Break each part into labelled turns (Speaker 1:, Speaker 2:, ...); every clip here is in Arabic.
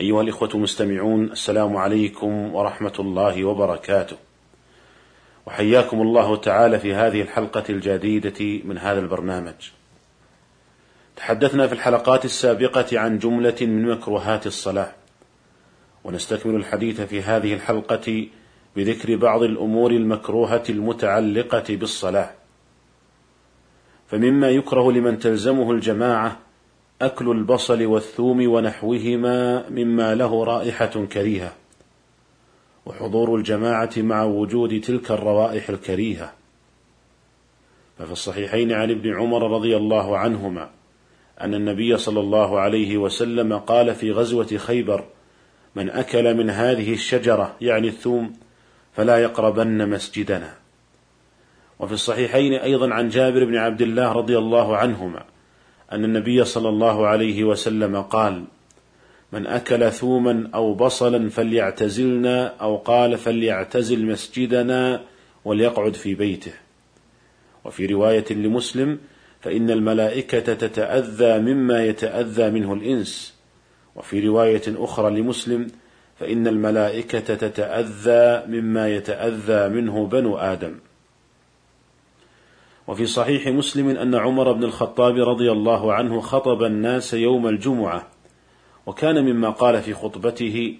Speaker 1: أيها الإخوة المستمعون السلام عليكم ورحمة الله وبركاته. وحياكم الله تعالى في هذه الحلقة الجديدة من هذا البرنامج. تحدثنا في الحلقات السابقة عن جملة من مكروهات الصلاة. ونستكمل الحديث في هذه الحلقة بذكر بعض الأمور المكروهة المتعلقة بالصلاة. فمما يكره لمن تلزمه الجماعة أكل البصل والثوم ونحوهما مما له رائحة كريهة وحضور الجماعة مع وجود تلك الروائح الكريهة. ففي الصحيحين عن ابن عمر رضي الله عنهما أن النبي صلى الله عليه وسلم قال في غزوة خيبر من أكل من هذه الشجرة يعني الثوم فلا يقربن مسجدنا وفي الصحيحين أيضا عن جابر بن عبد الله رضي الله عنهما أن النبي صلى الله عليه وسلم قال: من أكل ثوما أو بصلا فليعتزلنا أو قال فليعتزل مسجدنا وليقعد في بيته. وفي رواية لمسلم: فإن الملائكة تتأذى مما يتأذى منه الإنس. وفي رواية أخرى لمسلم: فإن الملائكة تتأذى مما يتأذى منه بنو آدم. وفي صحيح مسلم أن عمر بن الخطاب رضي الله عنه خطب الناس يوم الجمعة وكان مما قال في خطبته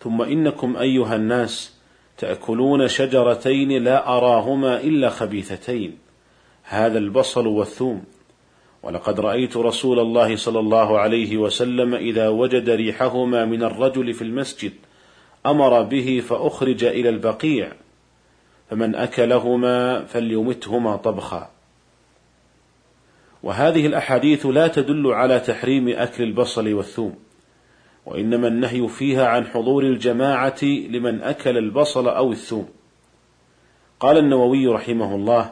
Speaker 1: ثم إنكم أيها الناس تأكلون شجرتين لا أراهما إلا خبيثتين هذا البصل والثوم ولقد رأيت رسول الله صلى الله عليه وسلم إذا وجد ريحهما من الرجل في المسجد أمر به فأخرج إلى البقيع فمن أكلهما فليمتهما طبخا. وهذه الأحاديث لا تدل على تحريم أكل البصل والثوم وإنما النهي فيها عن حضور الجماعة لمن أكل البصل أو الثوم. قال النووي رحمه الله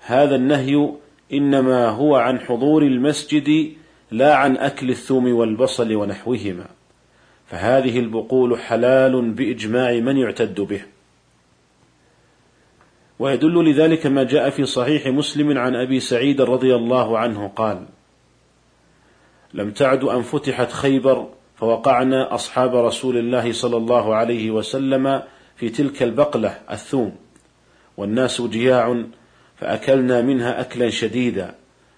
Speaker 1: هذا النهي إنما هو عن حضور المسجد لا عن أكل الثوم والبصل ونحوهما. فهذه البقول حلال بإجماع من يعتد به. ويدل لذلك ما جاء في صحيح مسلم عن أبي سعيد رضي الله عنه قال لم تعد أن فتحت خيبر فوقعنا أصحاب رسول الله صلى الله عليه وسلم في تلك البقلة الثوم والناس جياع فأكلنا منها أكلا شديدا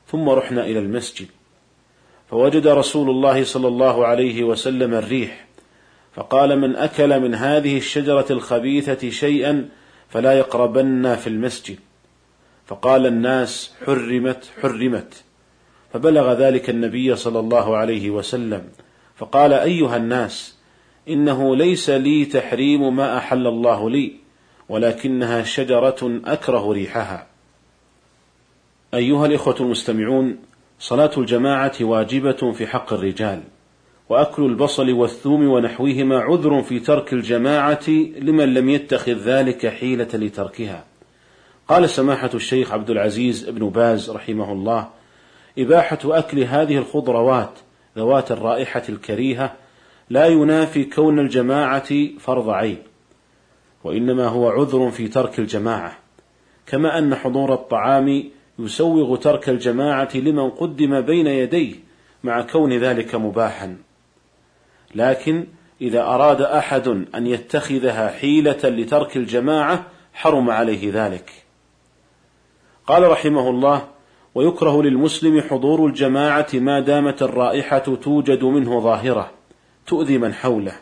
Speaker 1: ثم رحنا إلى المسجد. فوجد رسول الله صلى الله عليه وسلم الريح فقال من أكل من هذه الشجرة الخبيثة شيئا فلا يقربن في المسجد. فقال الناس حرمت حرمت. فبلغ ذلك النبي صلى الله عليه وسلم. فقال أيها الناس إنه ليس لي تحريم ما أحل الله لي ولكنها شجرة أكره ريحها. أيها الإخوة المستمعون صلاة الجماعة واجبة في حق الرجال. وأكل البصل والثوم ونحوهما عذر في ترك الجماعة لمن لم يتخذ ذلك حيلة لتركها. قال سماحة الشيخ عبد العزيز بن باز رحمه الله إباحة أكل هذه الخضروات ذوات الرائحة الكريهة لا ينافي كون الجماعة فرض عين وإنما هو عذر في ترك الجماعة كما أن حضور الطعام يسوغ ترك الجماعة لمن قدم بين يديه مع كون ذلك مباحا. لكن إذا أراد أحد أن يتخذها حيلة لترك الجماعة حرم عليه ذلك. قال رحمه الله: ويكره للمسلم حضور الجماعة ما دامت الرائحة توجد منه ظاهرة تؤذي من حوله،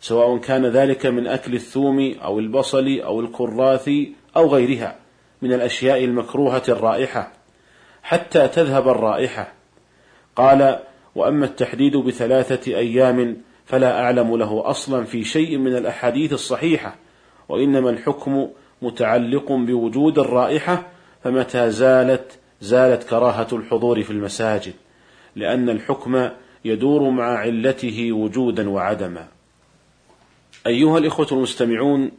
Speaker 1: سواء كان ذلك من أكل الثوم أو البصل أو الكراث أو غيرها من الأشياء المكروهة الرائحة، حتى تذهب الرائحة. قال: وأما التحديد بثلاثة أيام فلا أعلم له أصلا في شيء من الأحاديث الصحيحة وإنما الحكم متعلق بوجود الرائحة فمتى زالت زالت كراهة الحضور في المساجد لأن الحكم يدور مع علته وجودا وعدما. أيها الإخوة المستمعون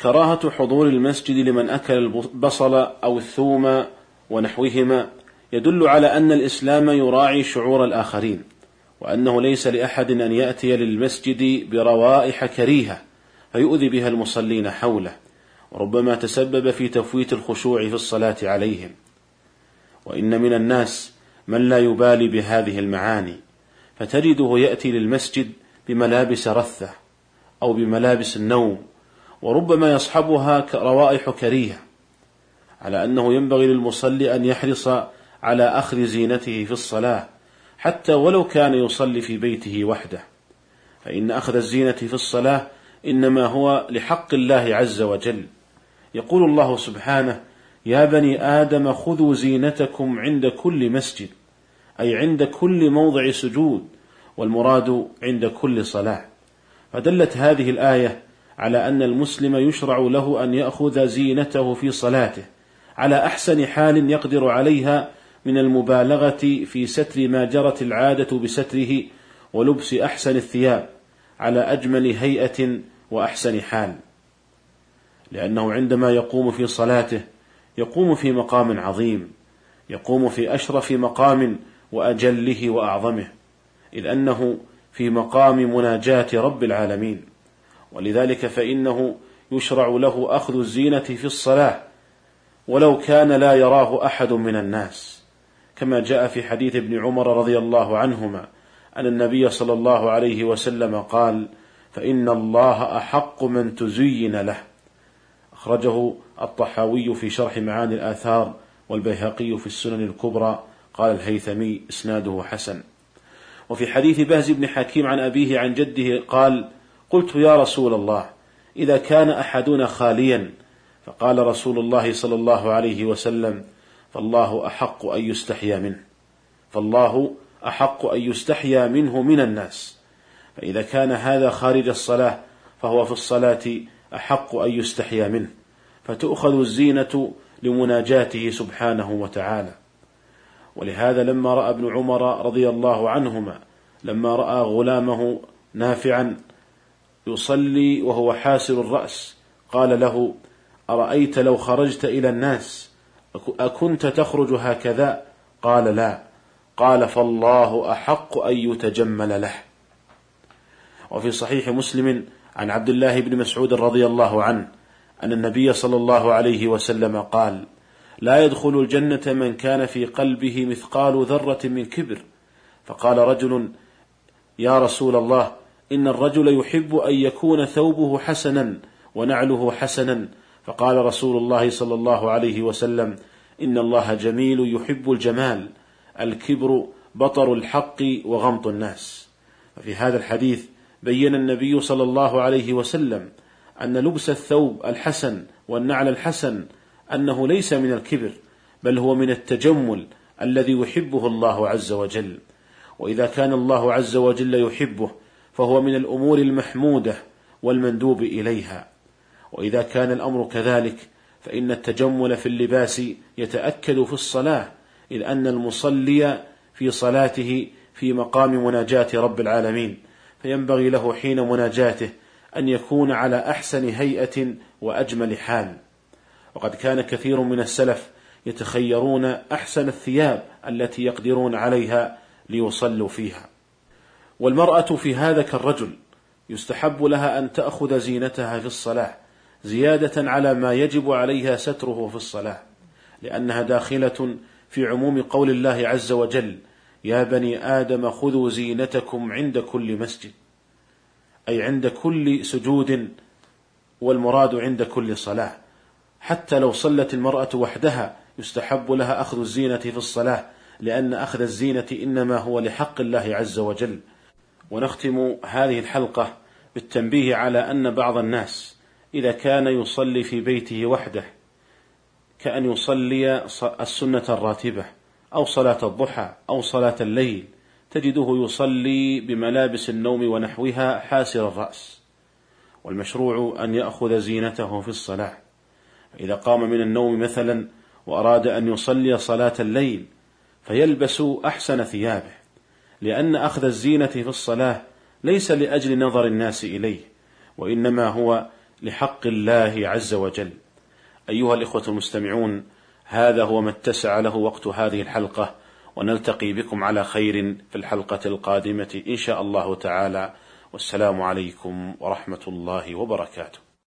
Speaker 1: كراهة حضور المسجد لمن أكل البصل أو الثوم ونحوهما يدل على أن الإسلام يراعي شعور الآخرين. وأنه ليس لأحد أن يأتي للمسجد بروائح كريهة فيؤذي بها المصلين حوله وربما تسبب في تفويت الخشوع في الصلاة عليهم. وإن من الناس من لا يبالي بهذه المعاني فتجده يأتي للمسجد بملابس رثة أو بملابس النوم وربما يصحبها روائح كريهة على أنه ينبغي للمصلي أن يحرص على أخذ زينته في الصلاة. حتى ولو كان يصلي في بيته وحده. فإن أخذ الزينة في الصلاة إنما هو لحق الله عز وجل. يقول الله سبحانه يا بني آدم خذوا زينتكم عند كل مسجد أي عند كل موضع سجود والمراد عند كل صلاة. فدلت هذه الآية على أن المسلم يشرع له أن يأخذ زينته في صلاته على أحسن حال يقدر عليها من المبالغة في ستر ما جرت العادة بستره ولبس أحسن الثياب على أجمل هيئة وأحسن حال. لأنه عندما يقوم في صلاته يقوم في مقام عظيم يقوم في أشرف مقام وأجله وأعظمه إذ أنه في مقام مناجاة رب العالمين. ولذلك فإنه يشرع له أخذ الزينة في الصلاة ولو كان لا يراه أحد من الناس. كما جاء في حديث ابن عمر رضي الله عنهما أن النبي صلى الله عليه وسلم قال فإن الله أحق من تزين له. أخرجه الطحاوي في شرح معاني الآثار والبيهقي في السنن الكبرى قال الهيثمي إسناده حسن. وفي حديث بهز بن حكيم عن أبيه عن جده قال قلت يا رسول الله إذا كان أحدنا خاليا فقال رسول الله صلى الله عليه وسلم فالله أحق أن يستحيا منه. فالله أحق أن يستحيا منه من الناس. فإذا كان هذا خارج الصلاة فهو في الصلاة أحق أن يستحيا منه. فتؤخذ الزينة لمناجاته سبحانه وتعالى. ولهذا لما رأى ابن عمر رضي الله عنهما لما رأى غلامه نافعا يصلي وهو حاسر الرأس قال له أرأيت لو خرجت إلى الناس؟ أكنت تخرج هكذا؟ قال لا. قال فالله أحق أن يتجمل له. وفي صحيح مسلم عن عبد الله بن مسعود رضي الله عنه أن النبي صلى الله عليه وسلم قال لا يدخل الجنة من كان في قلبه مثقال ذرة من كبر. فقال رجل يا رسول الله إن الرجل يحب أن يكون ثوبه حسنا ونعله حسنا فقال رسول الله صلى الله عليه وسلم إن الله جميل يحب الجمال الكبر بطر الحق وغمط الناس. ففي هذا الحديث بين النبي صلى الله عليه وسلم أن لبس الثوب الحسن والنعل الحسن أنه ليس من الكبر بل هو من التجمل الذي يحبه الله عز وجل. وإذا كان الله عز وجل يحبه فهو من الأمور المحمودة والمندوب إليها. وإذا كان الأمر كذلك فإن التجمل في اللباس يتأكد في الصلاة إذ أن المصلي في صلاته في مقام مناجاة رب العالمين فينبغي له حين مناجاته أن يكون على أحسن هيئة وأجمل حال. وقد كان كثير من السلف يتخيرون أحسن الثياب التي يقدرون عليها ليصلوا فيها. والمرأة في هذا كالرجل يستحب لها أن تأخذ زينتها في الصلاة زيادة على ما يجب عليها ستره في الصلاة لأنها داخلة في عموم قول الله عز وجل يا بني آدم خذوا زينتكم عند كل مسجد أي عند كل سجود والمراد عند كل صلاة. حتى لو صلت المرأة وحدها يستحب لها أخذ الزينة في الصلاة لأن أخذ الزينة إنما هو لحق الله عز وجل. ونختم هذه الحلقة بالتنبيه على أن بعض الناس إذا كان يصلي في بيته وحده كأن يصلي السنة الراتبة أو صلاة الضحى أو صلاة الليل تجده يصلي بملابس النوم ونحوها حاسر الرأس. والمشروع أن يأخذ زينته في الصلاة. فإذا قام من النوم مثلا وأراد أن يصلي صلاة الليل فيلبس أحسن ثيابه لأن أخذ الزينة في الصلاة ليس لأجل نظر الناس إليه وإنما هو لحق الله عز وجل. أيها الإخوة المستمعون هذا هو ما اتسع له وقت هذه الحلقة ونلتقي بكم على خير في الحلقة القادمة إن شاء الله تعالى. والسلام عليكم ورحمة الله وبركاته.